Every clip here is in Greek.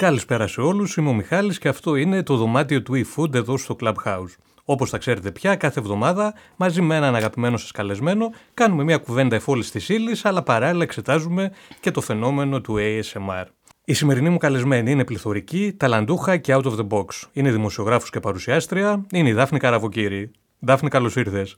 Καλησπέρα σε όλους. Είμαι ο Μιχάλης και αυτό είναι το δωμάτιο του eFood εδώ στο Clubhouse. Όπως θα ξέρετε πια, κάθε εβδομάδα μαζί με έναν αγαπημένο σας καλεσμένο κάνουμε μια κουβέντα εφόλης της ύλης, αλλά παράλληλα εξετάζουμε και το φαινόμενο του ASMR. Η σημερινή μου καλεσμένη είναι πληθωρική, ταλαντούχα και out of the box. Είναι δημοσιογράφος και παρουσιάστρια, είναι η Δάφνη Καραβοκύρη. Δάφνη, καλώς ήρθες.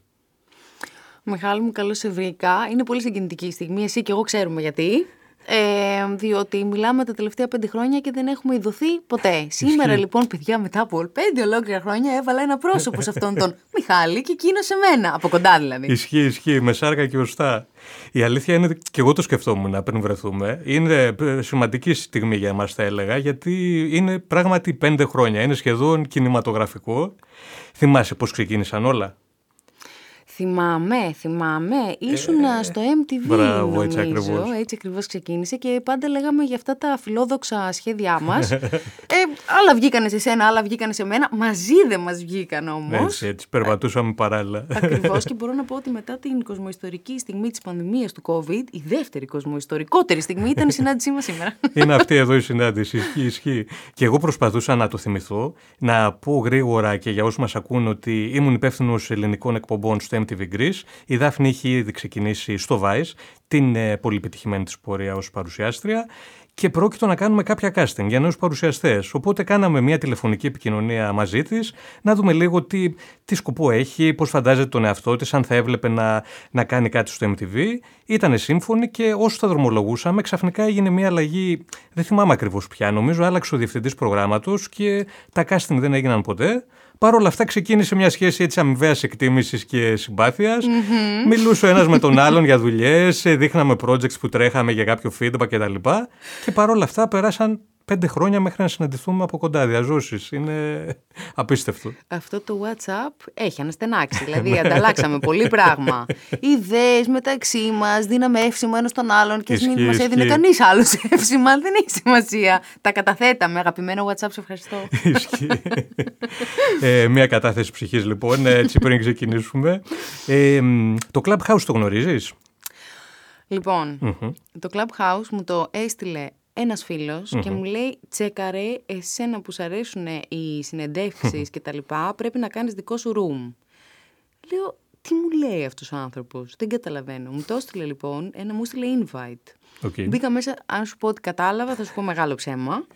Μιχάλη μου, καλώς σε βρήκα. Είναι πολύ συγκινητική η στιγμή. Εσύ και εγώ ξέρουμε γιατί. Ε, διότι μιλάμε τα τελευταία πέντε χρόνια και δεν έχουμε ειδωθεί ποτέ. Σήμερα λοιπόν, παιδιά, μετά από πέντε ολόκληρα χρόνια, έβαλα ένα πρόσωπο σε αυτόν τον Μιχάλη και εκείνο σε μένα. Από κοντά δηλαδή. Ισχύει, ισχύει, με σάρκα και ωστά. Η αλήθεια είναι, και εγώ το σκεφτόμουν πριν βρεθούμε, είναι σημαντική στιγμή για εμάς, θα έλεγα, γιατί είναι πράγματι πέντε χρόνια. Είναι σχεδόν κινηματογραφικό. Θυμάσαι πώς ξεκίνησαν όλα; Θυμάμαι, θυμάμαι. Ήσουν ε, στο MTV, μπράβο, νομίζω. έτσι ακριβώς. Έτσι ακριβώς ξεκίνησε και πάντα λέγαμε για αυτά τα φιλόδοξα σχέδιά μας. ε, άλλα βγήκανε σε σένα, άλλα βγήκανε σε μένα. Μαζί δεν μας βγήκαν όμως. Έτσι, έτσι. Περπατούσαμε παράλληλα. Ακριβώς και μπορώ να πω ότι μετά την κοσμοϊστορική στιγμή της πανδημίας του COVID, η δεύτερη κοσμοϊστορικότερη στιγμή ήταν η συνάντησή μας σήμερα. Είναι αυτή εδώ η συνάντηση. Ισχύει, ισχύει. Και εγώ προσπαθούσα να το θυμηθώ, να πω γρήγορα και για όσους μας ακούν ότι ήμουν υπεύθυνος ελληνικών εκπομπών στο MTV Greece. Η Δάφνη είχε ήδη ξεκινήσει στο Vice την ε, πολύ επιτυχημένη της πορεία ως παρουσιάστρια και πρόκειτο να κάνουμε κάποια casting για νέους παρουσιαστές. Οπότε κάναμε μια τηλεφωνική επικοινωνία μαζί της, να δούμε λίγο τι, τι σκοπό έχει, πώς φαντάζεται τον εαυτό της, αν θα έβλεπε να, να κάνει κάτι στο MTV. Ήτανε σύμφωνη και όσο θα δρομολογούσαμε, ξαφνικά έγινε μια αλλαγή, δεν θυμάμαι ακριβώς πια, νομίζω άλλαξε ο διευθυντής προγράμματος και τα casting δεν έγιναν ποτέ. Παρ' όλα αυτά ξεκίνησε μια σχέση έτσι αμοιβαίας εκτίμησης και συμπάθειας. Mm-hmm. Μιλούσε ο ένας με τον άλλον για δουλειές, δείχναμε projects που τρέχαμε για κάποιο feedback κτλ. Και, και παρ' όλα αυτά περάσαν πέντε χρόνια μέχρι να συναντηθούμε από κοντά. Διαζώσεις. Είναι απίστευτο. Αυτό το WhatsApp έχει αναστενάξει. Δηλαδή, ανταλλάξαμε πολύ πράγμα. Ιδέες μεταξύ μας, δίναμε εύσημα ένας τον άλλον και μην μας έδινε κανείς άλλος εύσημα. Δεν έχει σημασία. Τα καταθέταμε. Αγαπημένο WhatsApp, σε ευχαριστώ. Ισχύει. ε, μια κατάθεση ψυχής, λοιπόν, έτσι πριν ξεκινήσουμε. Ε, το Clubhouse το γνωρίζεις; Λοιπόν, mm-hmm. το Clubhouse μου το έστειλε ένας και μου λέει τσέκαρε εσένα που σου αρέσουν οι συνεντεύξεις και τα λοιπά πρέπει να κάνεις δικό σου room. Λέω τι μου λέει αυτός ο άνθρωπος, δεν καταλαβαίνω. Μου το έστειλε λοιπόν, ένα μου έστειλε invite. Okay. Μπήκα μέσα, αν σου πω ότι κατάλαβα θα σου πω μεγάλο ψέμα.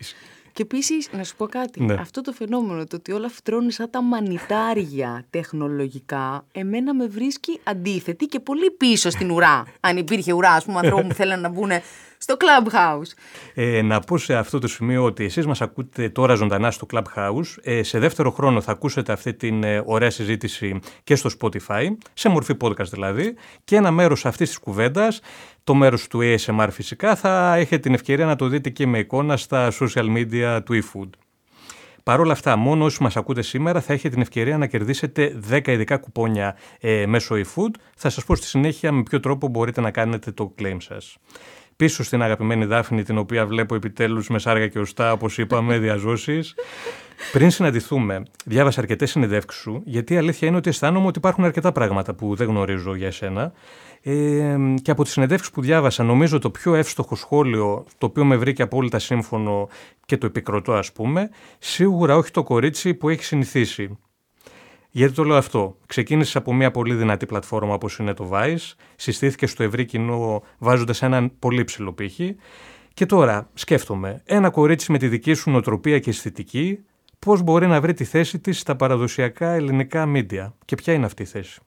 Και επίσης, να σου πω κάτι. Ναι. Αυτό το φαινόμενο, το ότι όλα φυτρώνουν σαν τα μανιτάρια τεχνολογικά, εμένα με βρίσκει αντίθετη και πολύ πίσω στην ουρά. Αν υπήρχε ουρά, ας πούμε, ανθρώπου που θέλουν να μπουν στο Clubhouse. Ε, να πω σε αυτό το σημείο ότι εσείς μας ακούτε τώρα ζωντανά στο Clubhouse. Ε, σε δεύτερο χρόνο θα ακούσετε αυτή την ε, ωραία συζήτηση και στο Spotify, σε μορφή podcast δηλαδή, και ένα μέρος αυτής της κουβέντας, το μέρος του ASMR φυσικά, θα έχετε την ευκαιρία να το δείτε και με εικόνα στα social media του eFood. Παρ' όλα αυτά, μόνο όσοι μας ακούτε σήμερα θα έχετε την ευκαιρία να κερδίσετε 10 ειδικά κουπόνια ε, μέσω eFood. Θα σας πω στη συνέχεια με ποιο τρόπο μπορείτε να κάνετε το claim σας πίσω στην αγαπημένη Δάφνη, την οποία βλέπω επιτέλους με σάργα και οστά, όπως είπαμε, διαζώσεις. Πριν συναντηθούμε, διάβασα αρκετές συνεντεύξεις σου, γιατί η αλήθεια είναι ότι αισθάνομαι ότι υπάρχουν αρκετά πράγματα που δεν γνωρίζω για εσένα. Ε, και από τις συνεντεύξεις που διάβασα, νομίζω το πιο εύστοχο σχόλιο, το οποίο με βρήκε απόλυτα σύμφωνο και το επικροτώ, ας πούμε, σίγουρα όχι το κορίτσι που έχει συνηθίσει. Γιατί το λέω αυτό. Ξεκίνησες από μια πολύ δυνατή πλατφόρμα όπως είναι το Vice, συστήθηκε στο ευρύ κοινό βάζοντας έναν πολύ ψηλό πύχη. Και τώρα σκέφτομαι, ένα κορίτσι με τη δική σου νοοτροπία και αισθητική, πώς μπορεί να βρει τη θέση της στα παραδοσιακά ελληνικά μίντια και ποια είναι αυτή η θέση;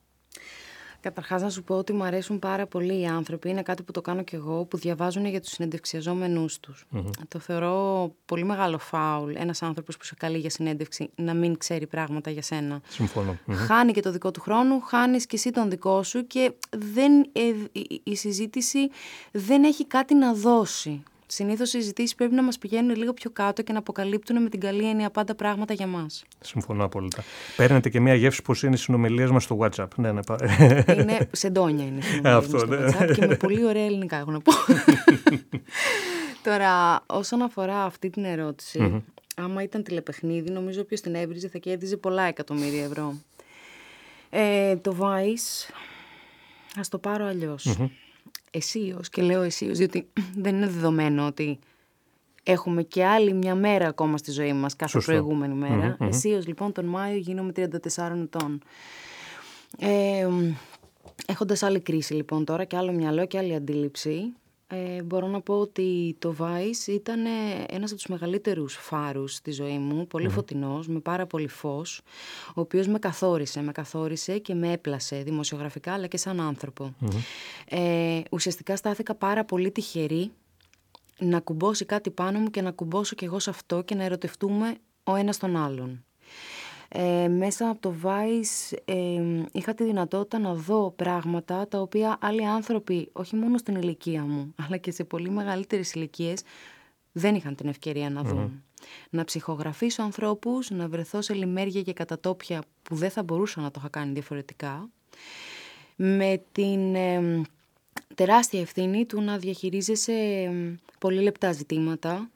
Καταρχάς, να σου πω ότι μου αρέσουν πάρα πολύ οι άνθρωποι. Είναι κάτι που το κάνω κι εγώ, που διαβάζουν για τους συνεντευξιαζόμενούς τους. Το θεωρώ πολύ μεγάλο φάουλ ένας άνθρωπος που σε καλεί για συνέντευξη να μην ξέρει πράγματα για σένα. Συμφωνώ. Χάνει και το δικό του χρόνο, χάνεις και εσύ τον δικό σου και δεν, ε, η συζήτηση δεν έχει κάτι να δώσει. Συνήθως οι συζητήσεις πρέπει να μας πηγαίνουν λίγο πιο κάτω και να αποκαλύπτουν με την καλή έννοια πάντα πράγματα για μας. Συμφωνώ απόλυτα. Παίρνετε και μια γεύση πώς είναι οι συνομιλίες μας στο WhatsApp. Ναι, ναι. είναι σεντόνια είναι οι Αυτό, στο ναι. WhatsApp και με πολύ ωραία ελληνικά έχω να πω. Τώρα, όσον αφορά αυτή την ερωτηση άμα ήταν τηλεπαιχνίδι, νομίζω όποιο την έβριζε θα κέρδιζε πολλά εκατομμύρια ευρώ. Ε, το Vice, ας το πάρω αλλιώς. Εσείως και λέω εσείως διότι δεν είναι δεδομένο ότι έχουμε και άλλη μια μέρα ακόμα στη ζωή μας κάθε Σωστό. προηγούμενη μέρα. Mm-hmm, λοιπόν τον Μάιο γίνομαι 34 ετών. Ε, έχοντας άλλη κρίση λοιπόν τώρα και άλλο μυαλό και άλλη αντίληψη, ε, μπορώ να πω ότι το Vice ήταν ένας από τους μεγαλύτερους φάρους στη ζωή μου, πολύ mm. φωτεινός, με πάρα πολύ φως, ο οποίος με καθόρισε, με καθόρισε και με έπλασε δημοσιογραφικά αλλά και σαν άνθρωπο. Ε, ουσιαστικά στάθηκα πάρα πολύ τυχερή να κουμπώσει κάτι πάνω μου και να κουμπώσω κι εγώ σε αυτό και να ερωτευτούμε ο ένας τον άλλον. Ε, μέσα από το Vice ε, είχα τη δυνατότητα να δω πράγματα τα οποία άλλοι άνθρωποι, όχι μόνο στην ηλικία μου, αλλά και σε πολύ μεγαλύτερες ηλικίες, δεν είχαν την ευκαιρία να δουν. Να ψυχογραφήσω ανθρώπους, να βρεθώ σε λιμέρια και κατατόπια που δεν θα μπορούσα να το είχα κάνει διαφορετικά, με την ε, τεράστια ευθύνη του να διαχειρίζεσαι πολύ λεπτά ζητήματα,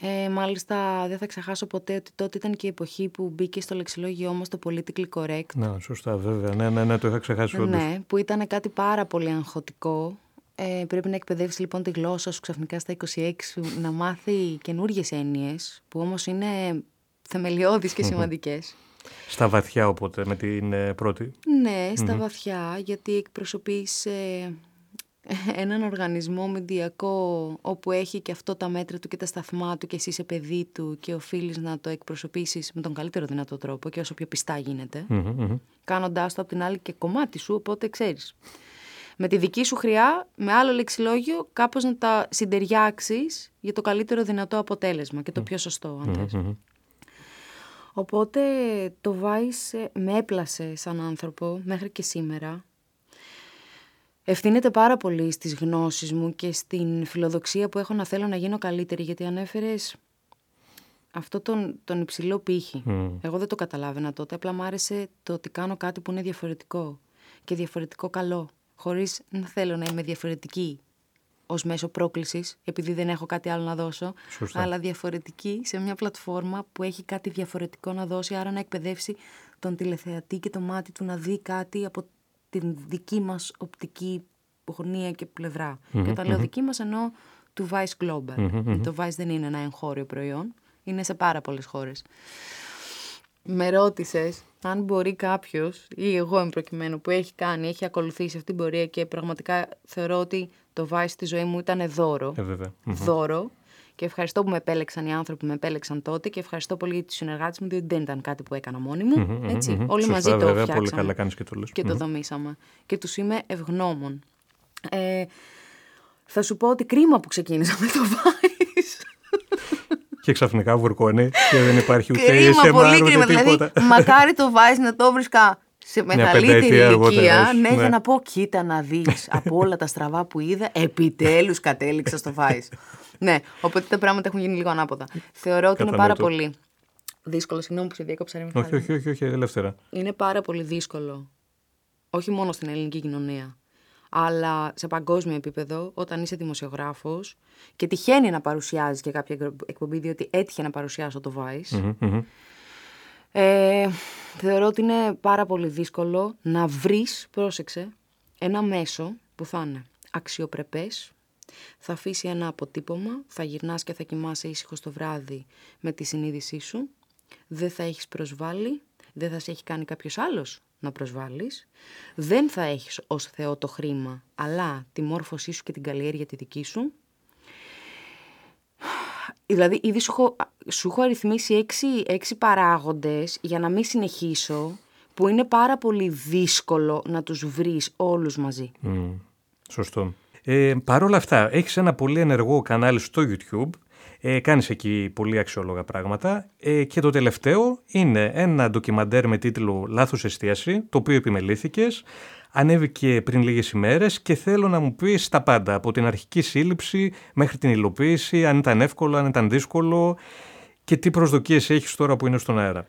ε, μάλιστα δεν θα ξεχάσω ποτέ ότι τότε ήταν και η εποχή που μπήκε στο λεξιλόγιό μας το politically correct. Ναι, σωστά βέβαια. Ναι, ναι, ναι, το είχα ξεχάσει όντως. Ναι, που ήταν κάτι πάρα πολύ αγχωτικό. Ε, πρέπει να εκπαιδεύσει λοιπόν τη γλώσσα σου ξαφνικά στα 26 να μάθει καινούριε έννοιες, που όμως είναι θεμελιώδεις και σημαντικές. Στα βαθιά οπότε με την ε, πρώτη. Ναι, στα βαθιά γιατί εκπροσωπείς ε, έναν οργανισμό μηντιακό όπου έχει και αυτό τα μέτρα του και τα σταθμά του και εσύ είσαι παιδί του και οφείλεις να το εκπροσωπήσεις με τον καλύτερο δυνατό τρόπο και όσο πιο πιστά γίνεται, mm-hmm. κάνοντάς το από την άλλη και κομμάτι σου, οπότε ξέρεις. Με τη δική σου χρειά, με άλλο λεξιλόγιο, κάπως να τα συντεριάξεις για το καλύτερο δυνατό αποτέλεσμα και το πιο σωστό, αν θες. Οπότε το Vice με έπλασε σαν άνθρωπο μέχρι και σήμερα ευθύνεται πάρα πολύ στις γνώσεις μου και στην φιλοδοξία που έχω να θέλω να γίνω καλύτερη, γιατί ανέφερες αυτό τον, τον υψηλό πύχη. Εγώ δεν το καταλάβαινα τότε, απλά μου άρεσε το ότι κάνω κάτι που είναι διαφορετικό και διαφορετικό καλό, χωρίς να θέλω να είμαι διαφορετική ως μέσο πρόκλησης, επειδή δεν έχω κάτι άλλο να δώσω, αλλά διαφορετική σε μια πλατφόρμα που έχει κάτι διαφορετικό να δώσει, άρα να εκπαιδεύσει τον τηλεθεατή και το μάτι του να δει κάτι από την δική μας οπτική γωνία και πλευρα Και όταν λέω δική μας εννοώ του Vice Global. Το Vice δεν είναι ένα εγχώριο προϊόν, είναι σε πάρα πολλές χώρες. Με ρώτησες αν μπορεί κάποιος, ή εγώ εν προκειμένου, που έχει κάνει, έχει ακολουθήσει αυτή την πορεία και πραγματικά θεωρώ ότι το Vice στη ζωή μου ήταν δώρο. Ε, Δώρο. Και ευχαριστώ που με επέλεξαν οι άνθρωποι που με επέλεξαν τότε και ευχαριστώ πολύ για τους συνεργάτες μου, διότι δεν ήταν κάτι που έκανα μόνη μου. έτσι. Όλοι μαζί το βέβαια, Πολύ καλά κάνεις και το λες. Και το δομήσαμε. Και τους είμαι ευγνώμων. Ε, θα σου πω ότι κρίμα που ξεκίνησα με το Vice. Και ξαφνικά βουρκώνει και δεν υπάρχει ούτε κρίμα, SMR, πολύ κρίμα. Δηλαδή, τίποτα. Δηλαδή, μακάρι το Vice να το βρίσκα σε μεγαλύτερη ηλικία, ναι, ναι, για να πω, κοίτα να δεις από όλα τα στραβά που είδα, επιτέλους κατέληξα στο Vice. Ναι, οπότε τα πράγματα έχουν γίνει λίγο ανάποδα. Θεωρώ ότι είναι πάρα πολύ δύσκολο. Συγγνώμη που σε διέκοψα. Όχι, όχι, όχι, όχι, ελεύθερα. Είναι πάρα πολύ δύσκολο. Όχι μόνο στην ελληνική κοινωνία, αλλά σε παγκόσμιο επίπεδο, όταν είσαι δημοσιογράφος και τυχαίνει να παρουσιάζεις και κάποια εκπομπή, διότι έτυχε να παρουσιάσω το Vice, ε, θεωρώ ότι είναι πάρα πολύ δύσκολο να βρεις, πρόσεξε, ένα μέσο που θα είναι αξιοπρεπές, θα αφήσει ένα αποτύπωμα, θα γυρνάς και θα κοιμάσαι ήσυχο το βράδυ με τη συνείδησή σου, δεν θα έχεις προσβάλει, δεν θα σε έχει κάνει κάποιος άλλος να προσβάλλεις, δεν θα έχεις ως Θεό το χρήμα, αλλά τη μόρφωσή σου και την καλλιέργεια τη δική σου. Δηλαδή, ήδη σου έχω, σου έχω αριθμίσει έξι, έξι παράγοντες για να μην συνεχίσω, που είναι πάρα πολύ δύσκολο να τους βρεις όλους μαζί. Mm, σωστό. Ε, Παρ' όλα αυτά, έχεις ένα πολύ ενεργό κανάλι στο YouTube ε, κάνεις εκεί πολύ αξιόλογα πράγματα ε, και το τελευταίο είναι ένα ντοκιμαντέρ με τίτλο «Λάθος εστίαση», το οποίο επιμελήθηκες, ανέβηκε πριν λίγες ημέρες και θέλω να μου πεις τα πάντα, από την αρχική σύλληψη μέχρι την υλοποίηση, αν ήταν εύκολο, αν ήταν δύσκολο και τι προσδοκίες έχεις τώρα που είναι στον αέρα.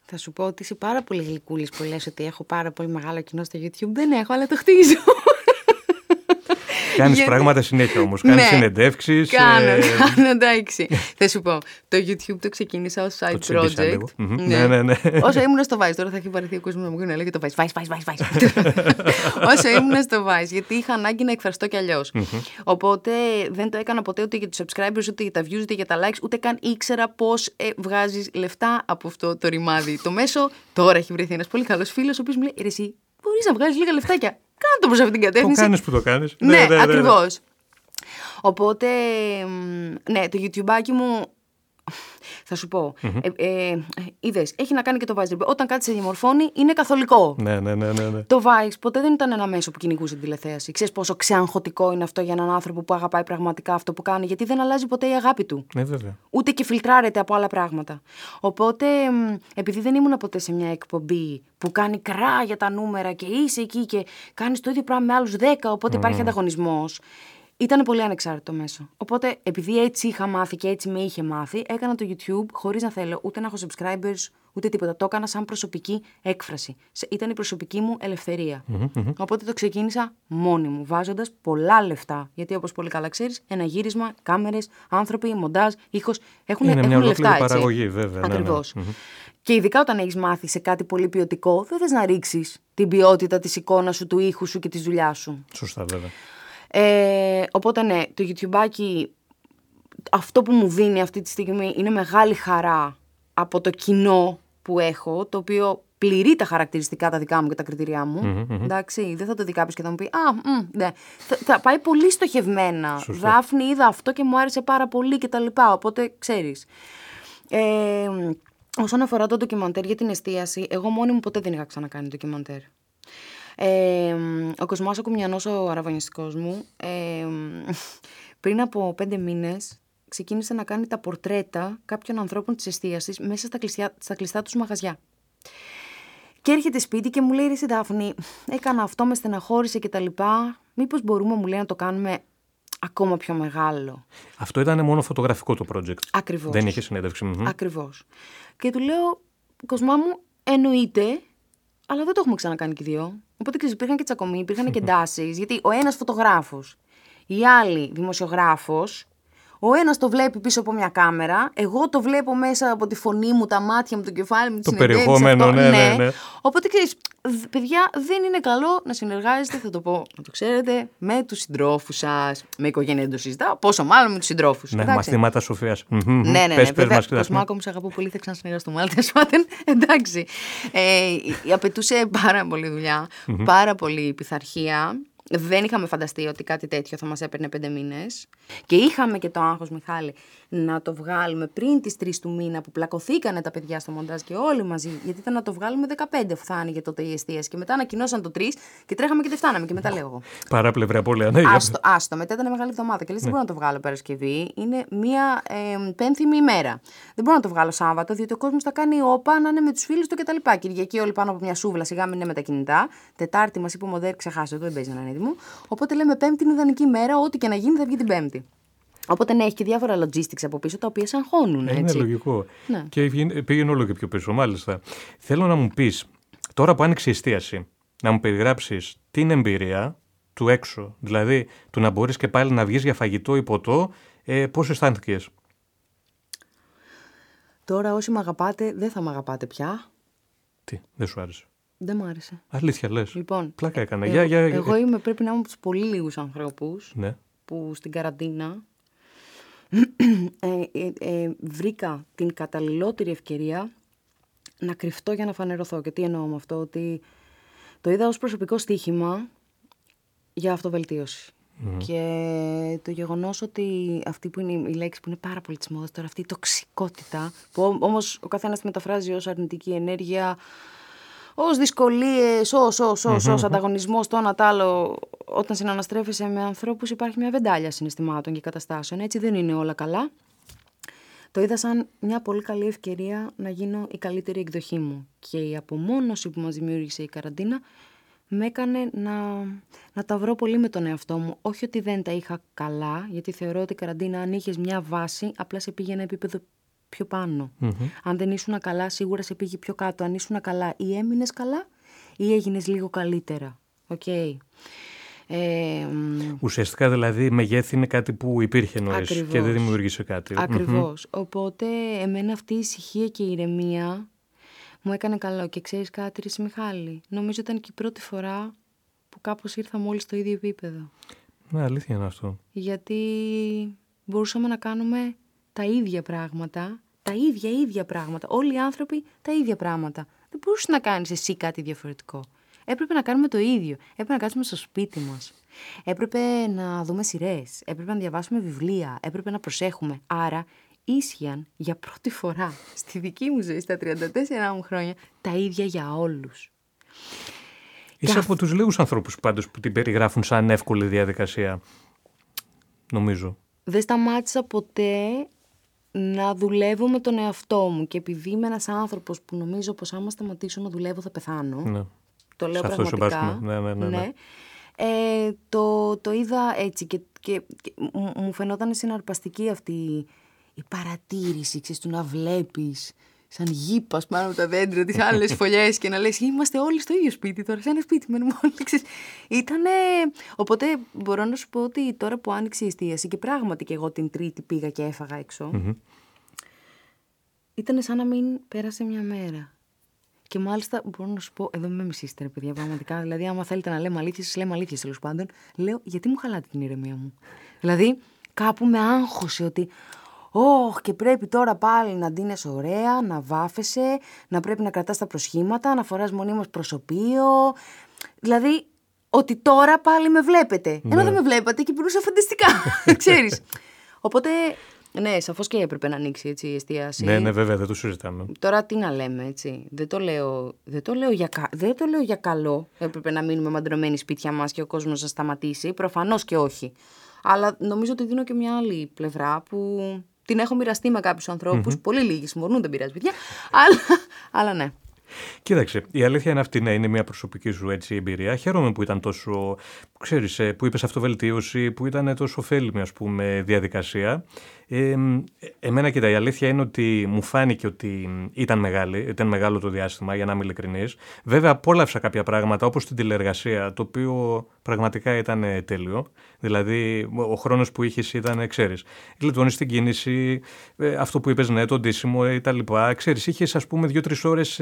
Θα σου πω ότι είσαι πάρα πολύ γλυκούλης που λες ότι έχω πάρα πολύ μεγάλο κοινό στο YouTube. Δεν έχω, αλλά το χτίζω. Κάνεις πράγματα συνέχεια όμως. Κάνεις ναι. συνεντεύξεις. Κάνω, ε... κάνω, εντάξει. Θα σου πω. Το YouTube το ξεκίνησα ως side το project. Ναι. ναι, ναι, ναι. Όσο ήμουν στο Vice, τώρα θα έχει βαρεθεί ο κόσμος να μου πει να λέγει το Vice. Vice, Vice, Vice. Vice. Όσο ήμουν στο Vice, γιατί είχα ανάγκη να εκφραστώ κι αλλιώς. Οπότε δεν το έκανα ποτέ ούτε για τους subscribers, ούτε για τα views, ούτε για τα likes, ούτε καν ήξερα πώς ε, βγάζεις λεφτά από αυτό το ρημάδι. το μέσο τώρα έχει βρεθεί ένας πολύ καλός φίλος, ο οποίος μου λέει: Εσύ μπορείς να βγάλεις λίγα λεφτάκια. Κάνε το προς αυτή την κατεύθυνση. Το κάνεις που το κάνεις. Ναι, ναι, ναι, ναι ακριβώς. Οπότε, ναι, το YouTube μου θα σου πω. Mm-hmm. Ε, ε, Είδες, έχει να κάνει και το Vice. Όταν κάτι σε διαμορφώνει, είναι καθολικό. Ναι, ναι, ναι, ναι, ναι. Το Vice ποτέ δεν ήταν ένα μέσο που κυνηγούσε την τηλεθέαση. Ξέρεις πόσο ξεαγχωτικό είναι αυτό για έναν άνθρωπο που αγαπάει πραγματικά αυτό που κάνει, γιατί δεν αλλάζει ποτέ η αγάπη του. Ναι, βέβαια. Ούτε και φιλτράρεται από άλλα πράγματα. Οπότε, επειδή δεν ήμουν ποτέ σε μια εκπομπή που κάνει κρά για τα νούμερα και είσαι εκεί και κάνεις το ίδιο πράγμα με άλλους 10, οπότε mm. υπάρχει ανταγωνισμός. Ήταν πολύ ανεξάρτητο μέσο. Οπότε, επειδή έτσι είχα μάθει και έτσι με είχε μάθει, έκανα το YouTube χωρίς να θέλω ούτε να έχω subscribers, ούτε τίποτα. Το έκανα σαν προσωπική έκφραση. Ήταν η προσωπική μου ελευθερια Οπότε το ξεκίνησα μόνη μου, βάζοντας πολλά λεφτά. Γιατί όπως πολύ καλά ξέρεις, ένα γύρισμα, κάμερες, άνθρωποι, μοντάζ, ήχος έχουν, Είναι έχουν μια λεφτά. Είναι παραγωγή, βέβαια. Ακριβώ. Ναι, ναι. Και ειδικά όταν έχεις μάθει σε κάτι πολύ ποιοτικό, δεν θες να ρίξεις την ποιότητα της εικόνας σου, του ήχου σου και της δουλειάς σου. Σωστά, βέβαια. Ε, οπότε ναι, το YouTube αυτό που μου δίνει αυτή τη στιγμή είναι μεγάλη χαρά από το κοινό που έχω, το οποίο πληρεί τα χαρακτηριστικά τα δικά μου και τα κριτήριά μου. Εντάξει, δεν θα το δει κάποιος και θα μου πει Α, μ, ναι. θα, θα, πάει πολύ στοχευμένα. Σωστά. Δάφνη, είδα αυτό και μου άρεσε πάρα πολύ κτλ. Οπότε ξέρεις. Ε, όσον αφορά το ντοκιμαντέρ για την εστίαση, εγώ μόνη μου ποτέ δεν είχα ξανακάνει ντοκιμαντέρ. Ε, ο Κοσμάς ο Κουμιανός, ο αραβωνιστικός μου, ε, πριν από πέντε μήνες ξεκίνησε να κάνει τα πορτρέτα κάποιων ανθρώπων της εστίασης μέσα στα, κλειστιά, στα κλειστά τους μαγαζιά. Και έρχεται σπίτι και μου λέει: Ρε Δάφνη, έκανα αυτό, με στεναχώρησε και τα λοιπά. Μήπως μπορούμε, μου λέει, να το κάνουμε ακόμα πιο μεγάλο. Αυτό ήταν μόνο φωτογραφικό το project. Ακριβώς. Δεν είχε συνέντευξη. Ακριβώς. Και του λέω, Κοσμά μου, εννοείται, αλλά δεν το έχουμε ξανακάνει και δύο. Οπότε ξέρεις, υπήρχαν και τσακωμοί, υπήρχαν και εντάσει. Γιατί ο ένας φωτογράφος, η άλλη δημοσιογράφος, ο ένας το βλέπει πίσω από μια κάμερα, εγώ το βλέπω μέσα από τη φωνή μου, τα μάτια μου, το κεφάλι μου, το περιεχόμενο, ναι, ναι, ναι. Οπότε ξέρεις, παιδιά, δεν είναι καλό να συνεργάζεστε, θα το πω, να το ξέρετε, με τους συντρόφους σας. Με οικογένεια δεν το συζητάω, πόσο μάλλον με τους συντρόφους. Ναι, μαθήματα σοφίας. Ναι, ναι, ναι. Πες, βέβαια, Κοσμάκο μου, σε αγαπώ πολύ, θα ξανασυνεργαστούμε. Αλλά τέλος εντάξει. Ε, απαιτούσε πάρα πολύ δουλειά, πάρα πολύ πειθαρχία δεν είχαμε φανταστεί ότι κάτι τέτοιο θα μας έπαιρνε πέντε μήνες. Και είχαμε και το άγχος, Μιχάλη, να το βγάλουμε πριν τις τρεις του μήνα που πλακωθήκανε τα παιδιά στο μοντάζ και όλοι μαζί. Γιατί ήταν να το βγάλουμε 15 που θα άνοιγε τότε η εστίαση. Και μετά ανακοινώσαν το 3 και τρέχαμε και δεν φτάναμε. Και μετά λέω εγώ. Παράπλευρη πολύ, ναι. Άστο, άστο. Μετά ήταν μεγάλη εβδομάδα. Και λες: Δεν ναι. μπορώ να το βγάλω Παρασκευή. Είναι μία ε, πένθυμη ημέρα. Δεν μπορώ να το βγάλω Σάββατο, διότι ο κόσμος θα κάνει όπα να είναι με τους φίλους του κτλ. Κυριακή όλοι πάνω από μια σούβλα, σιγά μην είναι με τα κινητά. Τετάρτη μας είπε ο Μοντέρ, ξεχάσω, δεν παίζει να είναι έτοιμο. Οπότε λέμε Πέμπτη είναι ιδανική μέρα, ό,τι και να γίνει θα βγει την Πέμπτη. Οπότε ναι, έχει και διάφορα logistics από πίσω τα οποία σε αγχώνουν. Ε, έτσι. Είναι λογικό. Ναι. Και πήγαινε όλο και πιο πίσω, μάλιστα. Θέλω να μου πεις, τώρα που άνοιξε η εστίαση, να μου περιγράψεις την εμπειρία του έξω. Δηλαδή, του να μπορείς και πάλι να βγεις για φαγητό ή ποτό, ε, πώς αισθάνθηκες; Τώρα όσοι με αγαπάτε, δεν θα με αγαπάτε πια. Τι, δεν σου άρεσε; Δεν μου άρεσε. Αλήθεια λες; Λοιπόν, Πλάκα έκανα. Εγώ, για, για... εγώ είμαι, πρέπει να είμαι από τους πολύ λίγους ανθρώπους ναι. που στην καραντίνα ε, ε, ε, βρήκα την καταλληλότερη ευκαιρία να κρυφτώ για να φανερωθώ. Και τι εννοώ με αυτό, ότι το είδα ως προσωπικό στοίχημα για αυτοβελτίωση. Και το γεγονός ότι αυτή που είναι η λέξη που είναι πάρα πολύ της μόδας τώρα, αυτή η τοξικότητα, που όμως ο καθένας τη μεταφράζει ως αρνητική ενέργεια, ως δυσκολίες, ως ως, ως, ως ανταγωνισμός, το ένα άλλο. Όταν συναναστρέφεσαι με ανθρώπους, υπάρχει μια βεντάλια συναισθημάτων και καταστάσεων. Έτσι δεν είναι όλα καλά. Το είδα σαν μια πολύ καλή ευκαιρία να γίνω η καλύτερη εκδοχή μου. Και η απομόνωση που μας δημιούργησε η καραντίνα με έκανε να, να τα βρω πολύ με τον εαυτό μου. Όχι ότι δεν τα είχα καλά, γιατί θεωρώ ότι η καραντίνα αν είχες μια βάση, απλά σε πήγε ένα επίπεδο πιο πανω Αν δεν ήσουν καλά, σίγουρα σε πήγε πιο κάτω. Αν ήσουν καλά, ή έμεινες καλά, ή έγινες λίγο καλύτερα. Οκ. Okay. Ε, μου. Ουσιαστικά δηλαδή μεγέθη είναι κάτι που υπήρχε νωρίς και δεν δημιούργησε κάτι. Ακριβώς. Οπότε εμένα αυτή η ησυχία και η ηρεμία μου έκανε καλό. Και ξέρεις κάτι Ρίση Μιχάλη, νομίζω ήταν και η πρώτη φορά που κάπως ήρθαμε όλοι στο ίδιο επίπεδο. Ναι, αλήθεια είναι αυτό. Γιατί μπορούσαμε να κάνουμε τα ίδια πράγματα, τα ίδια ίδια πράγματα. Όλοι οι άνθρωποι τα ίδια πράγματα. Δεν μπορούσες να κάνεις εσύ κάτι διαφορετικό. Έπρεπε να κάνουμε το ίδιο. Έπρεπε να κάτσουμε στο σπίτι μας. Έπρεπε να δούμε σειρές. Έπρεπε να διαβάσουμε βιβλία. Έπρεπε να προσέχουμε. Άρα ίσχυαν για πρώτη φορά στη δική μου ζωή, στα 34 μου χρόνια, τα ίδια για όλους. Είσαι από τους λίγους ανθρώπους πάντως που την περιγράφουν σαν εύκολη διαδικασία. Νομίζω. Δεν σταμάτησα ποτέ να δουλεύω με τον εαυτό μου. Και επειδή είμαι ένας άνθρωπος που νομίζω πως άμα σταματήσω να δουλεύω θα πεθάνω, ναι. το λέω Σε πραγματικά, ναι, ναι, ναι, ναι. Ε, το, το είδα έτσι και, και, μου φαινόταν συναρπαστική αυτή η παρατήρηση, ξέρεις, του να βλέπεις σαν γήπας πάνω από τα δέντρα, τις άλλες φωλιές και να λες: Είμαστε όλοι στο ίδιο σπίτι τώρα, σε ένα σπίτι μένουμε όλοι. Ήτανε... Οπότε μπορώ να σου πω ότι τώρα που άνοιξε η εστίαση και πράγματι και εγώ την Τρίτη πήγα και έφαγα έξω. Mm-hmm. Ήταν σαν να μην πέρασε μια μέρα. Και μάλιστα μπορώ να σου πω, εδώ με μισήσετε, ρε παιδιά, πραγματικά. Δηλαδή, άμα θέλετε να λέμε αλήθειες, λέμε αλήθειες τέλος πάντων. Λέω, γιατί μου χαλάτε την ηρεμία μου; Δηλαδή, κάπου με άγχωσε ότι Ωχ, και πρέπει τώρα πάλι να ντύνεσαι ωραία, να βάφεσαι, να πρέπει να κρατάς τα προσχήματα, να φοράς μονίμως προσωπείο. Δηλαδή, ότι τώρα πάλι με βλέπετε. Ενώ ναι. δεν με βλέπατε και περνούσα φανταστικά, ξέρεις. Οπότε, ναι, σαφώς και έπρεπε να ανοίξει έτσι, η εστίαση. Ναι, ναι, βέβαια, δεν το συζητάμε. Τώρα τι να λέμε, έτσι. Δεν το λέω, δεν το λέω, για, δεν το λέω για καλό. Έπρεπε να μείνουμε μαντρωμένοι σπίτια μας και ο κόσμος να σταματήσει. Προφανώς και όχι. Αλλά νομίζω ότι δίνω και μια άλλη πλευρά που την έχω μοιραστεί με κάποιους ανθρώπους. Mm-hmm. Πολύ λίγοι συμφωνούν, δεν πειράζει, παιδιά. αλλά, αλλά ναι. Κοίταξε, η αλήθεια είναι αυτή, ναι, είναι μια προσωπική σου έτσι εμπειρία. Χαίρομαι που ήταν τόσο, ξέρεις, ε, που είπες αυτοβελτίωση, που ήταν τόσο ωφέλιμη, ας πούμε, διαδικασία. Ε, εμένα, κοίτα, η αλήθεια είναι ότι μου φάνηκε ότι ήταν, μεγάλη, ήταν μεγάλο το διάστημα, για να είμαι ειλικρινής. Βέβαια, απόλαυσα κάποια πράγματα, όπως την τηλεργασία, το οποίο πραγματικά ήταν τέλειο. Δηλαδή, ο χρόνος που είχες ήταν, ξέρεις, γλιτώνεις την κίνηση, ε, αυτό που είπες, ναι, το ντύσιμο ε, κτλ. Ξέρεις, είχες, ας πούμε, δύο-τρεις ώρες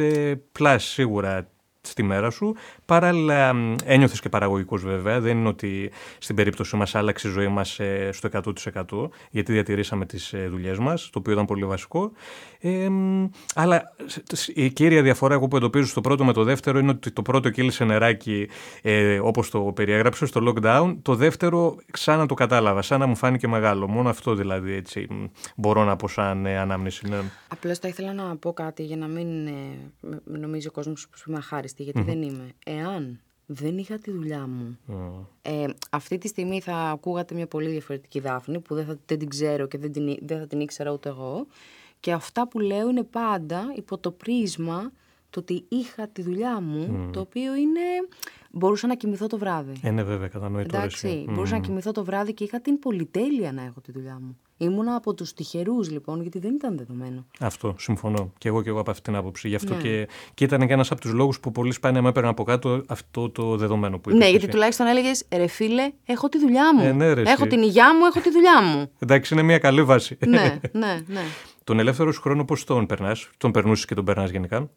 πλάς σίγουρα στη μέρα σου. Παράλληλα, ένιωθες και παραγωγικός βέβαια. Δεν είναι ότι στην περίπτωση μας άλλαξε η ζωή μας ε, στο 100% γιατί διατηρήσαμε τις ε, δουλειές μας, το οποίο ήταν πολύ βασικό. Ε, αλλά η κύρια διαφορά εγώ που εντοπίζω στο πρώτο με το δεύτερο είναι ότι το πρώτο κύλησε νεράκι ε, όπως το περιέγραψες στο lockdown. Το δεύτερο, σαν να το κατάλαβα, σαν να μου φάνηκε μεγάλο. Μόνο αυτό δηλαδή έτσι μπορώ να πω σαν ε, ανάμνηση. Ναι. Απλώς θα ήθελα να πω κάτι για να μην ε, νομίζει ο κόσμος που είμαι αχάριστη, γιατί δεν είμαι. Εάν δεν είχα τη δουλειά μου. Ε, αυτή τη στιγμή θα ακούγατε μια πολύ διαφορετική Δάφνη που δεν, θα, δεν την ξέρω και δεν, την, δεν θα την ήξερα ούτε εγώ. Και αυτά που λέω είναι πάντα υπό το πρίσμα το ότι είχα τη δουλειά μου, το οποίο είναι... Μπορούσα να κοιμηθώ το βράδυ. Είναι ναι, βέβαια, κατανοητό. Εντάξει, mm. μπορούσα να κοιμηθώ το βράδυ και είχα την πολυτέλεια να έχω τη δουλειά μου. Ήμουνα από τους τυχερούς λοιπόν, γιατί δεν ήταν δεδομένο. Αυτό, συμφωνώ. Και εγώ και εγώ από αυτή την άποψη. Γι' αυτό ναι. και, και ήταν και ένας από τους λόγους που πολύ σπάνια με έπαιρναν από κάτω αυτό το δεδομένο που είπε. Ναι, γιατί τουλάχιστον έλεγες ρε φίλε, έχω τη δουλειά μου. Ε, ναι, ρε, έχω την υγειά μου, έχω τη δουλειά μου. Εντάξει, είναι μια καλή βάση. ναι, ναι, ναι. Τον ελεύθερο χρόνο πώς τον περνάς, τον περνούσες και τον περνάς γενικά;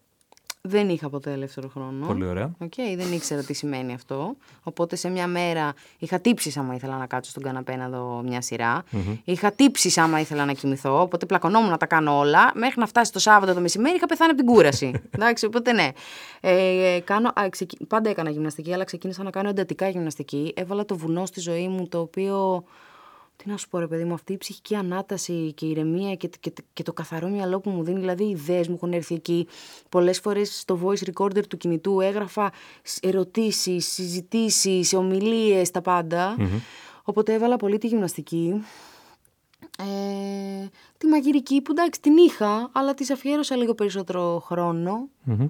Δεν είχα ποτέ ελεύθερο χρόνο. Πολύ ωραία. Okay, δεν ήξερα τι σημαίνει αυτό. Οπότε σε μια μέρα είχα τύψεις άμα ήθελα να κάτσω στον καναπέ να δω μια σειρά. Mm-hmm. Είχα τύψεις άμα ήθελα να κοιμηθώ. Οπότε πλακωνόμουν να τα κάνω όλα. Μέχρι να φτάσει το Σάββατο το μεσημέρι είχα πεθάνει από την κούραση. Εντάξει, οπότε ναι. Ε, κάνω, α, ξεκι... Πάντα έκανα γυμναστική, αλλά ξεκίνησα να κάνω εντατικά γυμναστική. Έβαλα το βουνό στη ζωή μου το οποίο τι να σου πω ρε παιδί μου, αυτή η ψυχική ανάταση και η ηρεμία και, και, και το καθαρό μυαλό που μου δίνει, δηλαδή οι ιδέες μου έχουν έρθει εκεί. Πολλές φορές στο voice recorder του κινητού έγραφα ερωτήσεις, συζητήσεις, ομιλίες, τα πάντα. Οπότε έβαλα πολύ τη γυμναστική. Ε, τη μαγειρική που εντάξει την είχα, αλλά της αφιέρωσα λίγο περισσότερο χρόνο. Mm-hmm.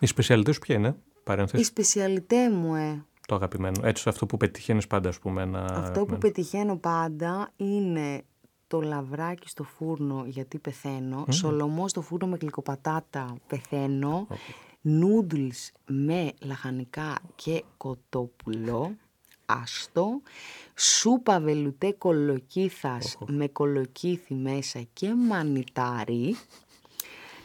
Η σπεσιαλιτές σου ποια είναι, παρένθεση; Η σπεσιαλιτέ μου, ε το αγαπημένο. Έτσι, αυτό που πετυχαίνεις πάντα, ας πούμε. Ένα αυτό αγαπημένο. που πετυχαίνω πάντα είναι το λαβράκι στο φούρνο γιατί πεθαίνω, mm. σολομό στο φούρνο με γλυκοπατάτα πεθαίνω, okay. με λαχανικά και κοτόπουλο άστο, σούπα βελουτέ κολοκύθας με κολοκύθι μέσα και μανιτάρι.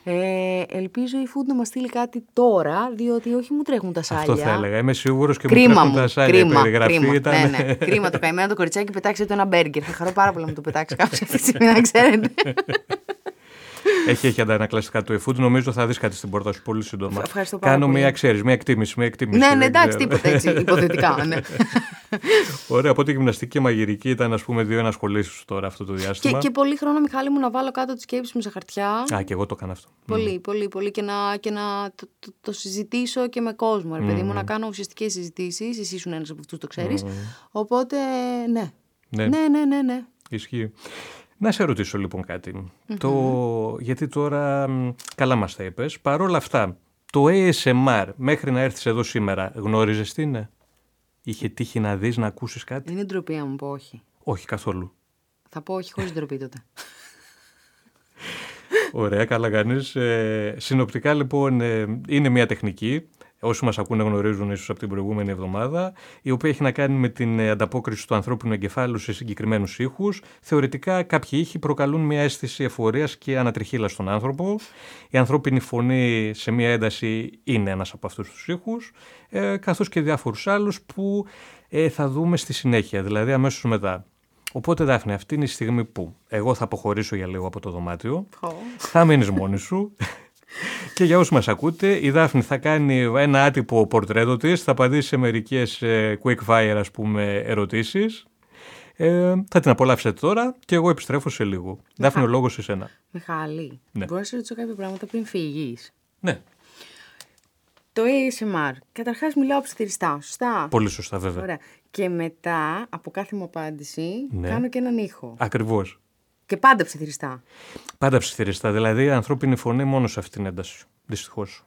Ε, ελπίζω η Food να μας στείλει κάτι τώρα, διότι όχι μου τρέχουν τα σάλια. Αυτό θα έλεγα. Είμαι σίγουρος και κρίμα μου τρέχουν μου, τα σάλια. Κρίμα, η κρίμα, ήταν... ναι, ναι. κρίμα το καημένο το κοριτσάκι πετάξει το ένα μπέργκερ. Θα χαρώ πάρα πολύ να μου το πετάξει κάποιο αυτή τη στιγμή, να ξέρετε. Έχει, έχει αντανακλαστικά του eFood. Νομίζω θα δεις κάτι στην πόρτα σου πολύ σύντομα. Ευχαριστώ πάρα Κάνω πολύ. μία, ξέρεις, μία εκτίμηση. Μία εκτίμηση ναι, δεν ναι, εντάξει, ξέρω. τίποτα έτσι, υποθετικά. Ναι. Ωραία, οπότε γυμναστική και μαγειρική ήταν, ας πούμε, δύο ενασχολήσεις σου τώρα αυτό το και, διάστημα. και πολύ χρόνο, Μιχάλη μου, να βάλω κάτω τις σκέψει μου σε χαρτιά. Α, και εγώ το έκανα αυτό. Πολύ, πολύ, πολύ και να, και να το, το, το συζητήσω και με κόσμο, ρε παιδί μου, να κάνω ουσιαστικές συζητήσεις. Εσύ ήσουν ένας από αυτούς, το ξέρεις. Οπότε, ναι. Ναι. Ναι, ναι, ναι, ναι. Ισχύει. Να σε ρωτήσω λοιπόν κάτι. Το... Γιατί τώρα μ, καλά μας τα είπες. Παρ' όλα αυτά, το ASMR μέχρι να έρθεις εδώ σήμερα γνώριζες τι είναι; Είχε τύχει να δεις, να ακούσεις κάτι; Είναι ντροπή να μου πω όχι. Όχι καθόλου. Θα πω όχι χωρίς ντροπή τότε. Ωραία, καλά κάνεις. Ε, συνοπτικά λοιπόν ε, είναι μια τεχνική, όσοι μας ακούνε γνωρίζουν ίσως από την προηγούμενη εβδομάδα, η οποία έχει να κάνει με την ε, ανταπόκριση του ανθρώπινου εγκεφάλου σε συγκεκριμένους ήχους. Θεωρητικά κάποιοι ήχοι προκαλούν μια αίσθηση εφορίας και ανατριχύλας στον άνθρωπο. Η ανθρώπινη φωνή σε μια ένταση είναι ένας από αυτούς τους ήχους, ε, καθώς και διάφορους άλλους που ε, θα δούμε στη συνέχεια, δηλαδή αμέσως μετά. Οπότε Δάφνη, αυτή είναι η στιγμή που εγώ θα αποχωρήσω για λίγο από το δωμάτιο, θα μείνεις μόνη σου. Και για όσους μας ακούτε, η Δάφνη θα κάνει ένα άτυπο πορτρέτο της, θα απαντήσει σε μερικές ε, quick fire ας πούμε ερωτήσεις. Ε, θα την απολαύσετε τώρα και εγώ επιστρέφω σε λίγο. Δάφνη, ο λόγος σε σένα. Μιχάλη, Ναι. μπορώ να σε ρωτήσω κάποια πράγματα πριν φύγεις; Ναι, Το ASMR. Καταρχάς, μιλάω ψιθυριστά, σωστά; πολύ σωστά βέβαια. Ωραία. Και μετά, από κάθε μου απάντηση, Ναι. κάνω και έναν ήχο. Ακριβώς. Και πάντα ψιθυριστά. Πάντα ψιθυριστά, δηλαδή η ανθρώπινη φωνή μόνο σε αυτήν την ένταση. Δυστυχώς.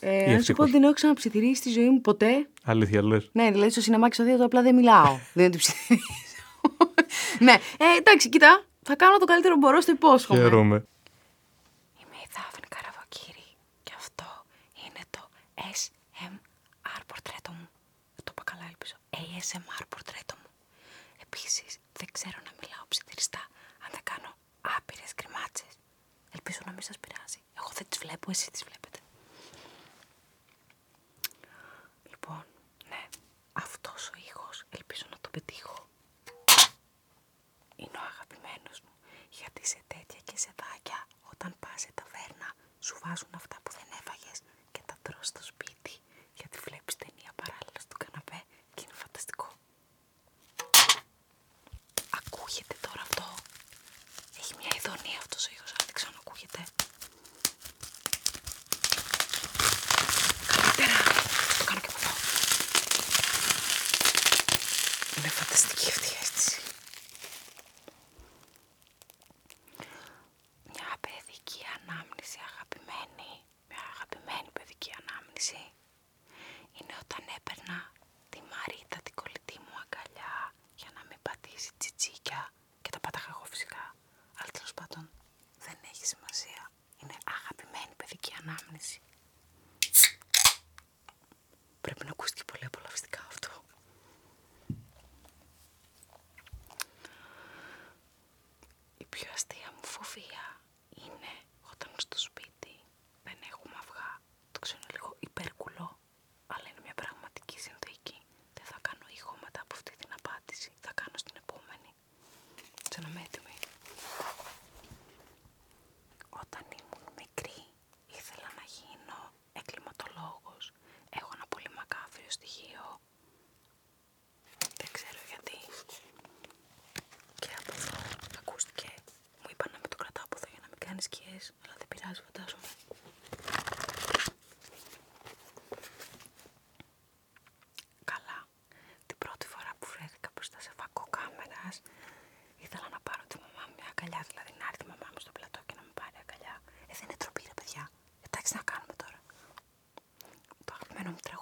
Ε, αν σου ευτυχώς. πω ότι δεν έχω ξαναψιθυρίσει στη ζωή μου ποτέ. Αλήθεια λες. Ναι, δηλαδή στο σινεμάκι στο θέατρο απλά δεν μιλάω. δεν την ψιθυρίζω. ναι, ε, εντάξει, κοίτα. Θα κάνω το καλύτερο που μπορώ, στο υπόσχομαι. Χαίρομαι. Είμαι η Δάφνη Καραβοκύρη και αυτό είναι το SMR πορτρέτο μου. Το είπα καλά, ελπίζω. ASMR πορτρέτο μου. Επίσης, δεν ξέρω να μιλάω ψιθυριστά αν δεν κάνω άπειρες γκριμάτσες. Ελπίζω να μην σας πειράζει. Εγώ δεν τις βλέπω, εσείς τις βλέπετε. Sophia.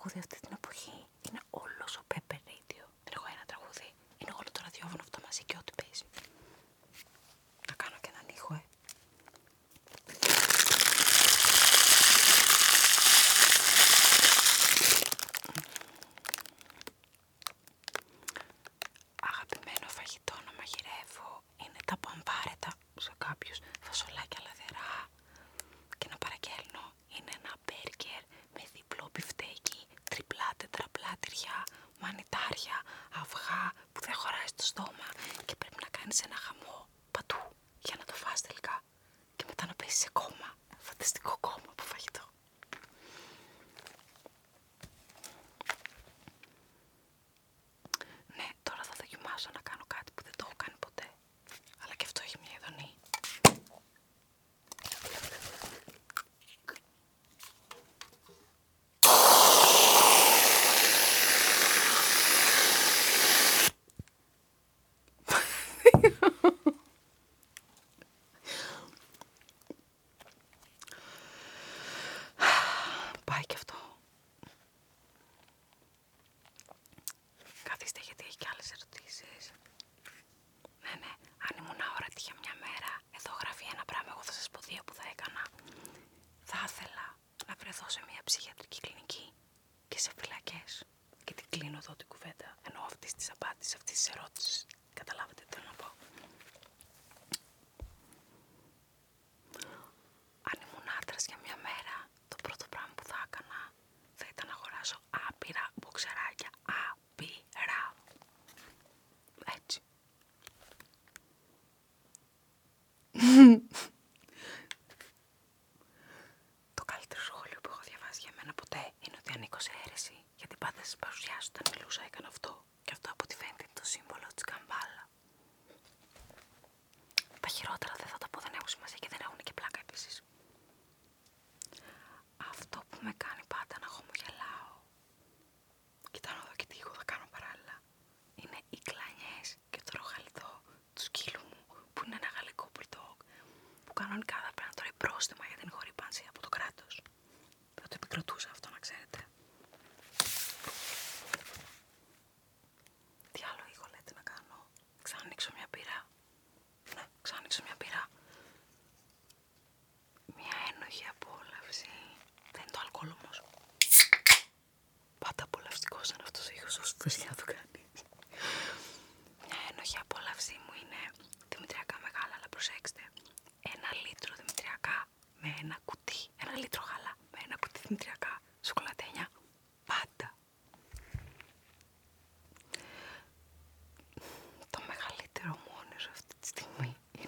こでやってた。τυριά, μανιτάρια, αυγά που δεν χωράει στο στόμα και πρέπει να κάνεις ένα χαμό παντού για να το φας τελικά και μετά να πέσει σε κόμμα. Φανταστικό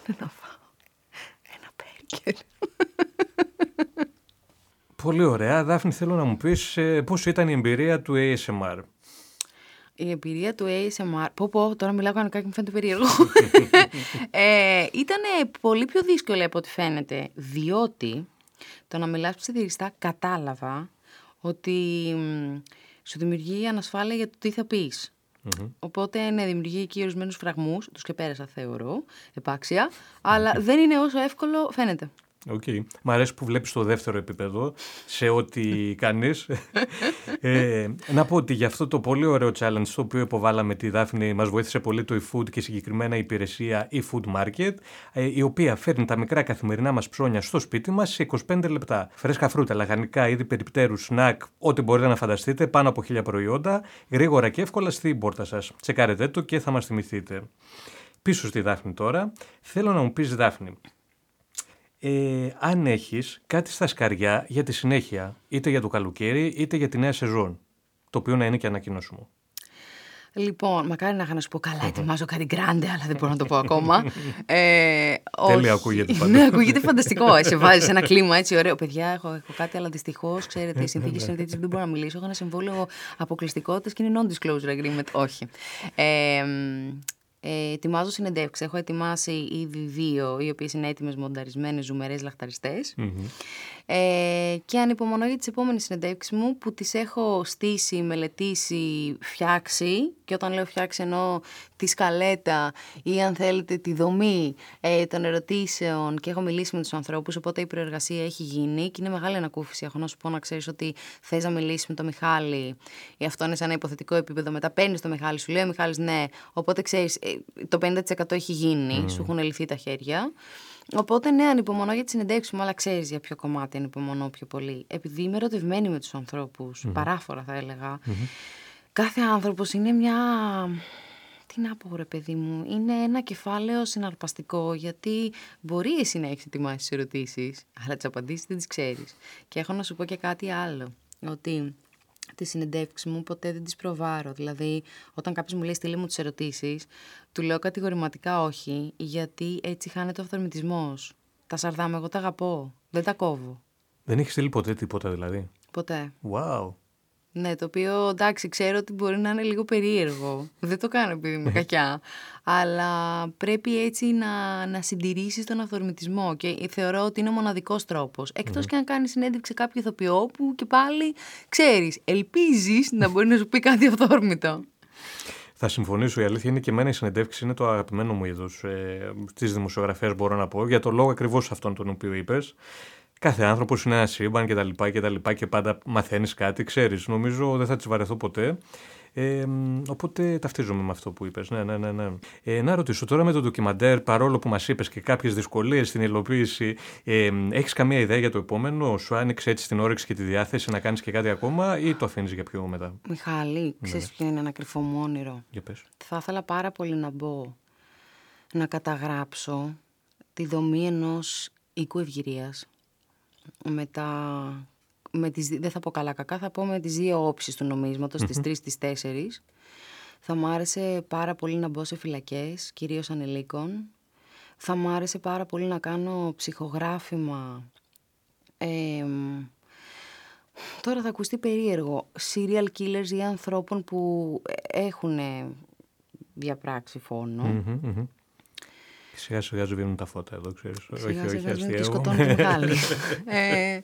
να φάω ένα μπέργκερ. Πολύ ωραία. Δάφνη, θέλω να μου πεις ε, πώς ήταν η εμπειρία του ASMR. Η εμπειρία του ASMR. Πω, πω, τώρα μιλάω κανονικά και μου φαίνεται περίεργο. ε, ήταν πολύ πιο δύσκολο από ό,τι φαίνεται, διότι το να μιλάς ψιθυριστά κατάλαβα ότι μ, σου δημιουργεί ανασφάλεια για το τι θα πεις. Οπότε ναι, δημιουργεί και ορισμένους φραγμούς, τους και πέρασα θεωρώ, επάξια, αλλά δεν είναι όσο εύκολο φαίνεται. Οκ. Μ' αρέσει που βλέπεις το δεύτερο επίπεδο σε ό,τι κάνεις. ε, να πω ότι για αυτό το πολύ ωραίο challenge το οποίο υποβάλαμε τη Δάφνη μας βοήθησε πολύ το eFood και συγκεκριμένα η υπηρεσία eFood Market ε, η οποία φέρνει τα μικρά καθημερινά μας ψώνια στο σπίτι μας σε 25 λεπτά. Φρέσκα φρούτα, λαχανικά, είδη περιπτέρου, σνακ, ό,τι μπορείτε να φανταστείτε, πάνω από χίλια προϊόντα, γρήγορα και εύκολα στην πόρτα σας. Τσεκάρετε το και θα μας θυμηθείτε. Πίσω στη Δάφνη τώρα, θέλω να μου πεις Δάφνη, ε, αν έχεις κάτι στα σκαριά για τη συνέχεια, είτε για το καλοκαίρι, είτε για τη νέα σεζόν, το οποίο να είναι και ανακοινώσιμο. Λοιπόν, μακάρι να είχα να σου πω καλά, ετοιμάζω κάτι γκράντε, αλλά δεν μπορώ να το πω ακόμα. Ε, Τέλεια όχι. ακούγεται πάντως. Ναι, ακούγεται φανταστικό. Ε, Σε βάζεις σε ένα κλίμα έτσι ωραίο. Παιδιά, έχω, έχω κάτι, αλλά δυστυχώς, ξέρετε, οι συνθήκες είναι τέτοιες δεν μπορώ να μιλήσω. Έχω ένα συμβόλαιο αποκλειστικότητας και είναι non-disclosure agreement. Όχι. Ε, ε, ετοιμάζω συνεντεύξεις. Έχω ετοιμάσει ήδη δύο, οι οποίες είναι έτοιμες, μονταρισμένες, ζουμερές λαχταριστές. Ε, και ανυπομονώ για τις επόμενες συνεντεύξεις μου που τις έχω στήσει, μελετήσει, φτιάξει. Και όταν λέω φτιάξει εννοώ τη σκαλέτα ή αν θέλετε τη δομή ε, των ερωτήσεων. Και έχω μιλήσει με τους ανθρώπους οπότε η προεργασία έχει γίνει και είναι μεγάλη ανακούφιση. Έχω να σου πω να ξέρεις ότι θες να μιλήσεις με τον Μιχάλη. Ή αυτό είναι σε ένα υποθετικό επίπεδο. Μετά παίρνεις το Μιχάλη, σου λέει ο Μιχάλης ναι. Οπότε ξέρεις ε, το 50% έχει γίνει, σου έχουν λυθεί τα χέρια. Οπότε ναι, ανυπομονώ για τη συνεντεύξη μου, αλλά ξέρεις για ποιο κομμάτι ανυπομονώ πιο πολύ. Επειδή είμαι ερωτευμένη με τους ανθρώπους, παράφορα θα έλεγα. Κάθε άνθρωπος είναι μια. Τι να πω, ρε παιδί μου, είναι ένα κεφάλαιο συναρπαστικό γιατί μπορεί εσύ να έχεις ετοιμάσεις τις ερωτήσεις, αλλά τις απαντήσεις δεν τις ξέρεις. Και έχω να σου πω και κάτι άλλο. Ότι τη συνεντεύξη μου ποτέ δεν τις προβάρω. Δηλαδή, όταν κάποιος μου λέει στείλε μου τις ερωτήσεις, του λέω κατηγορηματικά όχι, γιατί έτσι χάνεται ο αυθορμητισμός. Τα σαρδάμαι, εγώ τα αγαπώ. Δεν τα κόβω. Δεν έχεις στείλει ποτέ τίποτα δηλαδή; Ποτέ. Wow. Ναι, το οποίο εντάξει, ξέρω ότι μπορεί να είναι λίγο περίεργο. Δεν το κάνω επειδή είμαι κακιά. Αλλά πρέπει έτσι να, να συντηρήσεις τον αυθορμητισμό και θεωρώ ότι είναι ο μοναδικός τρόπος. Εκτός και αν κάνεις συνέντευξη κάποιο ηθοποιό που και πάλι ξέρεις, ελπίζεις να μπορεί να σου πει κάτι αυθόρμητο. Θα συμφωνήσω. Η αλήθεια είναι και εμένα η συνεντεύξη είναι το αγαπημένο μου είδος ε, τη δημοσιογραφία, μπορώ να πω, για το λόγο ακριβώς αυτόν τον οποίο είπες. Κάθε άνθρωπος είναι ένα σύμπαν και τα λοιπά και τα λοιπά και πάντα μαθαίνεις κάτι, ξέρεις. Νομίζω δεν θα τι βαρεθώ ποτέ. Ε, οπότε ταυτίζομαι με αυτό που είπες. Ναι, ναι, ναι. ναι. Ε, να ρωτήσω τώρα με το ντοκιμαντέρ, παρόλο που μας είπες και κάποιες δυσκολίες στην υλοποίηση, ε, έχεις καμία ιδέα για το επόμενο, σου άνοιξε έτσι την όρεξη και τη διάθεση να κάνεις και κάτι ακόμα ή το αφήνεις για πιο μετά; Μιχάλη, ξέρεις ναι. ποιο είναι ένα κρυφό μου όνειρο; Για πες. Θα ήθελα πάρα πολύ να μπω να καταγράψω τη δομή ενός οίκου ευγυρίας με τα... Με τις, δεν θα πω καλά κακά, θα πω με τις δύο όψεις του νομίσματος, mm-hmm. τις τρεις, τις τέσσερις. Θα μου άρεσε πάρα πολύ να μπω σε φυλακές, κυρίως ανελίκων. Θα μου άρεσε πάρα πολύ να κάνω ψυχογράφημα. Ε, τώρα θα ακουστεί περίεργο. Serial killers ή ανθρώπων που έχουν διαπράξει Σιγά σιγά σβήνουν τα φώτα εδώ, ξέρεις. Σιγά όχι, σιγά σβήνουν και σκοτώνουν μεγάλη. ε,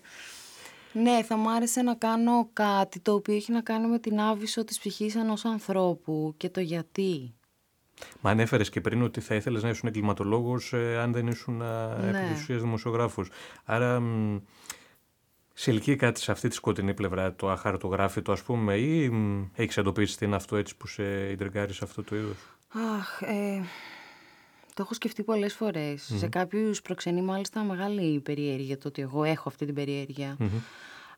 ναι, θα μου άρεσε να κάνω κάτι το οποίο έχει να κάνει με την άβυσο της ψυχής ενός ανθρώπου και το γιατί. Μα ανέφερε και πριν ότι θα ήθελες να ήσουν εγκληματολόγος ε, αν δεν ήσουν ναι. επί δημοσιογράφος. Άρα σε ελκύει κάτι σε αυτή τη σκοτεινή πλευρά, το αχαρτογράφητο ας πούμε, ή έχεις εντοπίσει τι είναι αυτό έτσι που σε ιντρεγκάρει σε αυτό το είδος; Αχ, ε, το έχω σκεφτεί πολλές Σε κάποιους προξενεί μάλιστα μεγάλη περιέργεια το ότι εγώ έχω αυτή την περιεργεια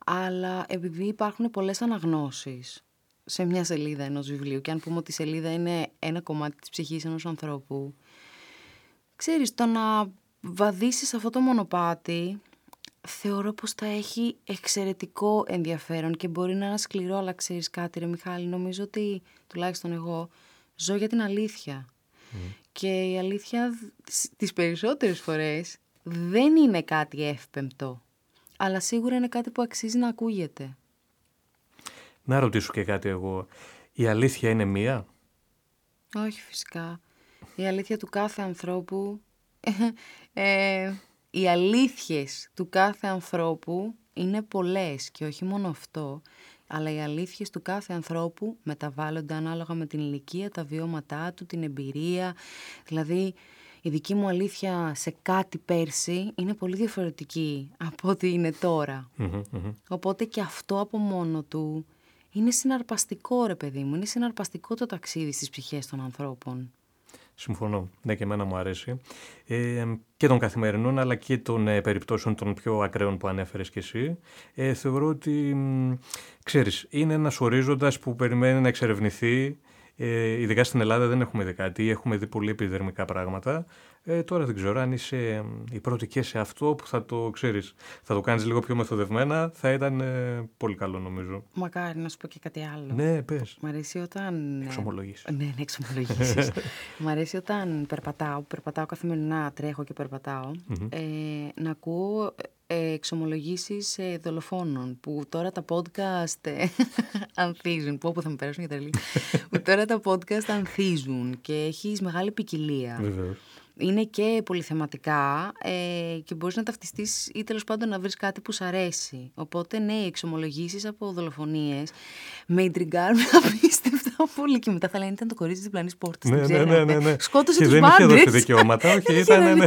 Αλλά επειδή υπάρχουν πολλές αναγνώσεις σε μια σελίδα ενός βιβλίου και αν πούμε ότι η σελίδα είναι ένα κομμάτι της ψυχής ενός ανθρώπου, ξέρεις, το να βαδίσεις αυτό το μονοπάτι θεωρώ πως θα έχει εξαιρετικό ενδιαφέρον και μπορεί να είναι σκληρό, αλλά ξέρεις κάτι ρε Μιχάλη, νομίζω ότι τουλάχιστον εγώ ζω για την αλήθεια. Και η αλήθεια τις περισσότερες φορές δεν είναι κάτι εύπεμπτο. Αλλά σίγουρα είναι κάτι που αξίζει να ακούγεται. Να ρωτήσω και κάτι εγώ. Η αλήθεια είναι μία; Όχι φυσικά. Η αλήθεια του κάθε ανθρώπου... ε, οι αλήθειες του κάθε ανθρώπου είναι πολλές και όχι μόνο αυτό αλλά οι αλήθειες του κάθε ανθρώπου μεταβάλλονται ανάλογα με την ηλικία, τα βιώματά του, την εμπειρία. Δηλαδή, η δική μου αλήθεια σε κάτι πέρσι είναι πολύ διαφορετική από ό,τι είναι Οπότε και αυτό από μόνο του είναι συναρπαστικό, ρε παιδί μου. Είναι συναρπαστικό το ταξίδι στις ψυχές των ανθρώπων. Συμφωνώ. Ναι, και εμένα μου αρέσει. Ε, και των καθημερινών, αλλά και των ε, περιπτώσεων των πιο ακραίων που ανέφερες και εσύ. Ε, θεωρώ ότι, ξέρεις, είναι ένας ορίζοντας που περιμένει να εξερευνηθεί. Ε, ειδικά στην Ελλάδα δεν έχουμε δει κάτι, έχουμε δει πολύ επιδερμικά πράγματα. Ε, τώρα δεν ξέρω αν είσαι η πρώτη και σε αυτό που θα το ξέρεις, θα το κάνεις λίγο πιο μεθοδευμένα, θα ήταν ε, πολύ καλό νομίζω. Μακάρι να σου πω και κάτι άλλο. Ναι, πες. Μ' αρέσει όταν... Ε, εξομολογήσεις. Ναι, ναι, εξομολογήσεις. Μ' αρέσει όταν περπατάω, περπατάω καθημερινά, τρέχω και περπαταω ε, να ακούω ε, εξομολογήσεις ε, δολοφόνων που τώρα τα podcast ε, ανθίζουν. Πω που θα με περάσουν για τα που τώρα τα podcast ανθίζουν και έχεις μεγάλη ποικιλία. Βεβαίως είναι και πολυθεματικά ε, και μπορείς να ταυτιστείς ή τέλος πάντων να βρεις κάτι που σου αρέσει. Οπότε ναι, οι εξομολογήσεις από δολοφονίες με ιντριγκάρουν απίστευτα πολύ και μετά θα λένε ήταν το κορίτσι της διπλανής πόρτας. Ναι, ναι, ναι, ναι, ναι. Σκότωσε και τους δεν πάντες. είχε δώσει δικαιώματα, όχι, ήταν ναι, ναι,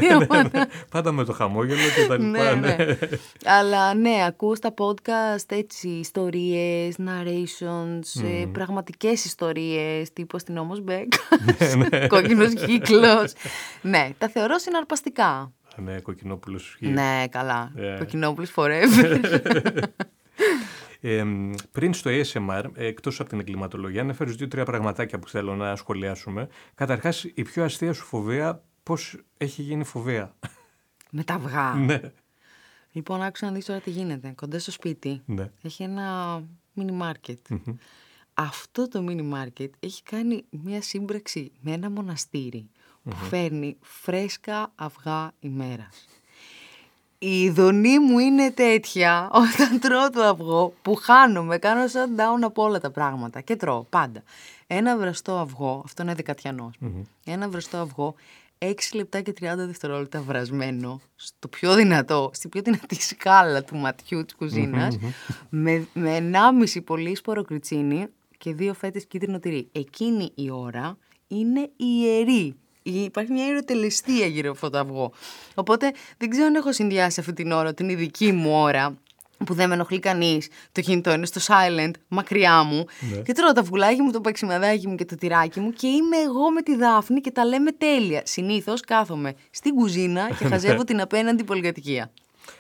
ναι, πάντα με το χαμόγελο και τα λοιπά. ναι, ναι. Αλλά ναι, ακούς τα podcast έτσι, ιστορίες, narrations, mm. πραγματικές ιστορίες, τύπου στην Όμως Μπέκ, κόκκινος κύκλος. ναι, τα θεωρώ συναρπαστικά. Ναι, κοκκινόπουλος Ναι, καλά. Yeah. Κοκκινόπουλος forever. Ε, πριν στο ASMR, εκτός από την εγκληματολογία, ανέφερες δύο-τρία πραγματάκια που θέλω να σχολιάσουμε. Καταρχάς, η πιο αστεία σου φοβία, πώς έχει γίνει φοβία; Με τα αυγά. ναι. Λοιπόν, άκουσα να δεις τώρα τι γίνεται. Κοντά στο σπίτι. Ναι. Έχει ένα mini market. Αυτό το mini market έχει κάνει μια σύμπραξη με ένα μοναστήρι που φέρνει φρέσκα αυγά ημέρας. Η ειδονή μου είναι τέτοια όταν τρώω το αυγό που χάνομαι, κάνω shutdown από όλα τα πράγματα και τρώω πάντα. Ένα βραστό αυγό, αυτό είναι δεκατιανός, ένα βραστό αυγό 6 λεπτά και 30 δευτερόλεπτα βρασμένο στο πιο δυνατό, στη πιο δυνατή σκάλα του ματιού της κουζίνας με, με 1,5 πολύ σπόρο κριτσίνι και δύο φέτες κίτρινο τυρί. Εκείνη η ώρα είναι ιερή. Υπάρχει μια ιεροτελεστία γύρω από αυτό το αυγό. Οπότε δεν ξέρω αν έχω συνδυάσει αυτή την ώρα, την ειδική μου ώρα, που δεν με ενοχλεί κανείς. Το κινητό είναι στο silent, μακριά μου. Ναι. Και τρώω τα βουλάκι μου, το παξιμαδάκι μου και το τυράκι μου και είμαι εγώ με τη Δάφνη και τα λέμε τέλεια. Συνήθως κάθομαι στην κουζίνα και χαζεύω την απέναντι πολυκατοικία.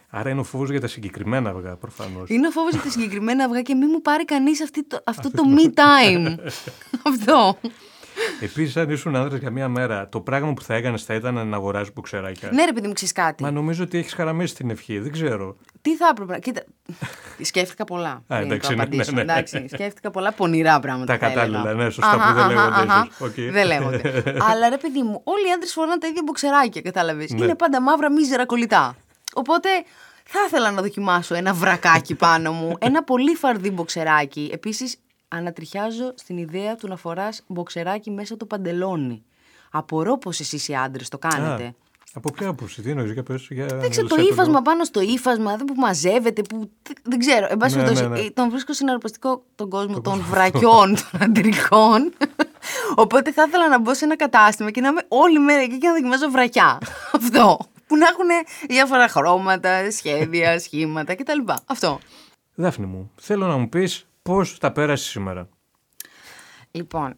Άρα είναι ο φόβος για τα συγκεκριμένα αυγά προφανώς. Είναι ο φόβος για τα συγκεκριμένα αυγά και μην μου πάρει κανείς αυτό το me time. αυτό. Επίσης, αν ήσουν άνδρας για μία μέρα, το πράγμα που θα έκανες θα ήταν να αγοράζεις μποξεράκια. ναι, ρε παιδί μου, ξέρεις κάτι. Μα νομίζω ότι έχεις χαραμίσει την ευχή. Δεν ξέρω. Τι θα έπρεπε. να- Κοίτα. σκέφτηκα πολλά. πριν εντάξει, το ναι, απαντήσω. ναι, ναι. Εντάξει, σκέφτηκα πολλά πονηρά πράγματα. Τα θα έλεγα. κατάλληλα, ναι, σωστά, Αχα, που δεν αχα, λέγονται αχα. ίσως. Οκ. Δεν λέγονται. Αλλά ρε παιδί μου, όλοι οι άντρες φοράνε τα ίδια μποξεράκια, κατάλαβες. Ναι. Είναι πάντα μαύρα μίζερα κολλητά. Οπότε θα ήθελα να δοκιμάσω ένα βρακάκι πάνω μου. ένα πολύ φαρδί μποξεράκι. Επίσης, ανατριχιάζω στην ιδέα του να φοράς μποξεράκι μέσα το παντελόνι. Απορώ πως εσείς οι άντρες το κάνετε. Α, από ποια άποψη, τι εννοείς, για πες, για Δεν ξέρω, το μίλησέ ύφασμα λίγο. πάνω στο ύφασμα, δεν που μαζεύεται, που. Δεν ξέρω. Εν πάση Ναι, περιπτώσει, ναι, ναι. ε, τον βρίσκω συναρπαστικό τον κόσμο των βρακιών των αντρικών. Οπότε θα ήθελα να μπω σε ένα κατάστημα και να είμαι όλη μέρα εκεί και να δοκιμάζω βρακιά. Αυτό. Που να έχουν διάφορα χρώματα, σχέδια, σχήματα κτλ. Αυτό. Δάφνη μου, θέλω να μου πεις πώς τα πέρασε σήμερα; Λοιπόν,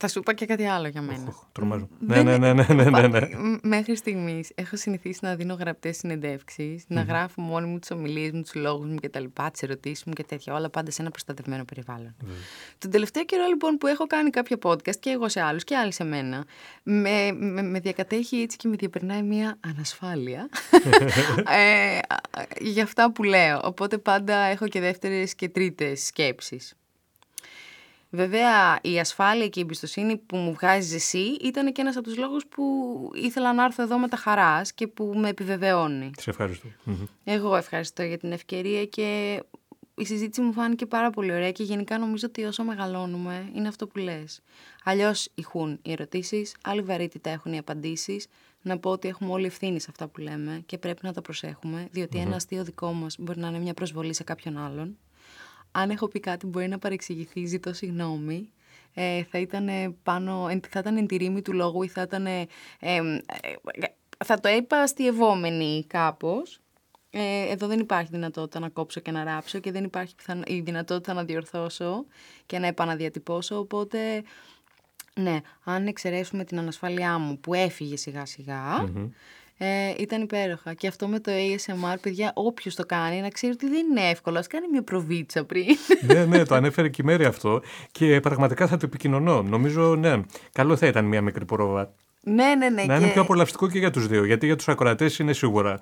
θα σου είπα και κάτι άλλο για μένα. Οχ, Τρομάζω. Ναι, Δεν- ναι, ναι, ναι, ναι, ναι, ναι. Μ- Μέχρι στιγμής έχω συνηθίσει να δίνω γραπτές συνεντεύξεις, να γράφω μόνη μου τις ομιλίες μου, τους λόγους μου κτλ. Τις ερωτήσεις μου και τέτοια. Όλα πάντα σε ένα προστατευμένο περιβάλλον. Τον τελευταίο καιρό λοιπόν που έχω κάνει κάποια podcast και εγώ σε άλλους και άλλοι σε μένα, με, με, με διακατέχει έτσι και με διαπερνάει μια ανασφάλεια ε, α, για αυτά που λέω. Οπότε πάντα έχω και δεύτερες και τρίτες σκέψεις. Βέβαια, η ασφάλεια και η εμπιστοσύνη που μου βγάζει εσύ ήταν και ένας από τους λόγους που ήθελα να έρθω εδώ με τα χαράς και που με επιβεβαιώνει. Σε ευχαριστώ. Μμμ. Εγώ ευχαριστώ για την ευκαιρία και η συζήτηση μου φάνηκε πάρα πολύ ωραία και γενικά νομίζω ότι όσο μεγαλώνουμε είναι αυτό που λες. Αλλιώς ηχούν οι ερωτήσεις, άλλη βαρύτητα έχουν οι απαντήσεις. Να πω ότι έχουμε όλοι ευθύνη σε αυτά που λέμε και πρέπει να τα προσέχουμε, διότι ένα αστείο δικό μας μπορεί να είναι μια προσβολή σε κάποιον άλλον. Αν έχω πει κάτι μπορεί να παρεξηγηθεί, ζητώ συγγνώμη. Ε, θα, ήταν πάνω, εν- θα ήταν εν τη ρήμη του λόγου ή θα ήταν... ε, ε, θα το είπα αστειευόμενη κάπως. Ε, εδώ δεν υπάρχει δυνατότητα να κόψω και να ράψω και δεν υπάρχει πιθανο- η δυνατότητα να διορθώσω και να επαναδιατυπώσω, οπότε... Ναι, αν εξαιρέσουμε την ανασφάλειά μου που έφυγε σιγά σιγά, ε, ήταν υπέροχα. Και αυτό με το ASMR, παιδιά, όποιος το κάνει, να ξέρει ότι δεν είναι εύκολο. Α κάνει μια προβίτσα πριν. ναι, ναι, το ανέφερε και η Μέρη αυτό και πραγματικά θα το επικοινωνώ. Νομίζω, ναι, καλό θα ήταν μία μικρή πρόβα. ναι, ναι, ναι. να είναι πιο απολαυστικό και για τους δύο, γιατί για τους ακροατές είναι σίγουρα.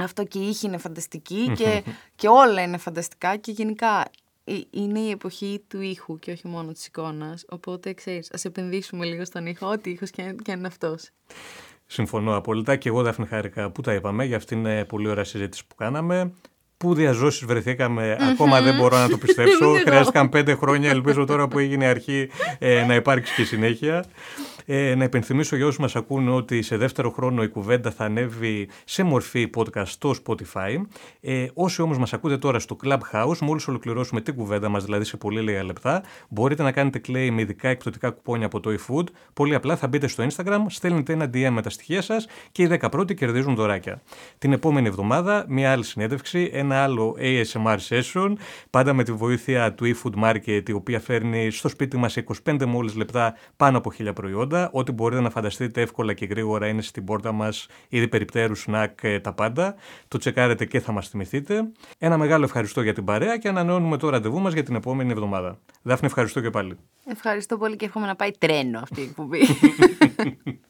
Αυτό και η ήχη είναι φανταστική και, και όλα είναι φανταστικά και γενικά ε, είναι η εποχή του ήχου και όχι μόνο της εικόνας. Οπότε, ξέρεις, ας επενδύσουμε λίγο στον ήχο, ό,τι ήχος και, και αν είναι αυτός. Συμφωνώ απόλυτα και εγώ Δάφνη χάρηκα που τα είπαμε για αυτήν την ε, πολύ ωραία συζήτηση που κάναμε. Πού διαζώσεις βρεθήκαμε, ακόμα δεν μπορώ να το πιστέψω. Χρειάστηκαν πέντε χρόνια, ελπίζω τώρα που έγινε η αρχή ε, να υπάρξει και συνέχεια. Ε, να υπενθυμίσω για όσους μας ακούν ότι σε δεύτερο χρόνο η κουβέντα θα ανέβει σε μορφή podcast στο Spotify. Ε, όσοι όμως μας ακούτε τώρα στο Clubhouse, μόλις ολοκληρώσουμε την κουβέντα μας, δηλαδή σε πολύ λίγα λεπτά, μπορείτε να κάνετε claim με ειδικά εκπτωτικά κουπόνια από το eFood. Πολύ απλά θα μπείτε στο Instagram, στέλνετε ένα DM με τα στοιχεία σας και οι 10 πρώτοι κερδίζουν δωράκια. Την επόμενη εβδομάδα, μια άλλη συνέντευξη, ένα άλλο ASMR session, πάντα με τη βοήθεια του eFood Market, η οποία φέρνει στο σπίτι μας σε 25 μόλις λεπτά πάνω από 1000 προϊόντα. Ό,τι μπορείτε να φανταστείτε εύκολα και γρήγορα είναι στην πόρτα μας, ήδη περιπτέρου, σνακ, ε, τα πάντα. Το τσεκάρετε και θα μας θυμηθείτε. Ένα μεγάλο ευχαριστώ για την παρέα και ανανεώνουμε το ραντεβού μας για την επόμενη εβδομάδα. Δάφνη, ευχαριστώ και πάλι. Ευχαριστώ πολύ και εύχομαι να πάει τρένο αυτή η εκπομπή.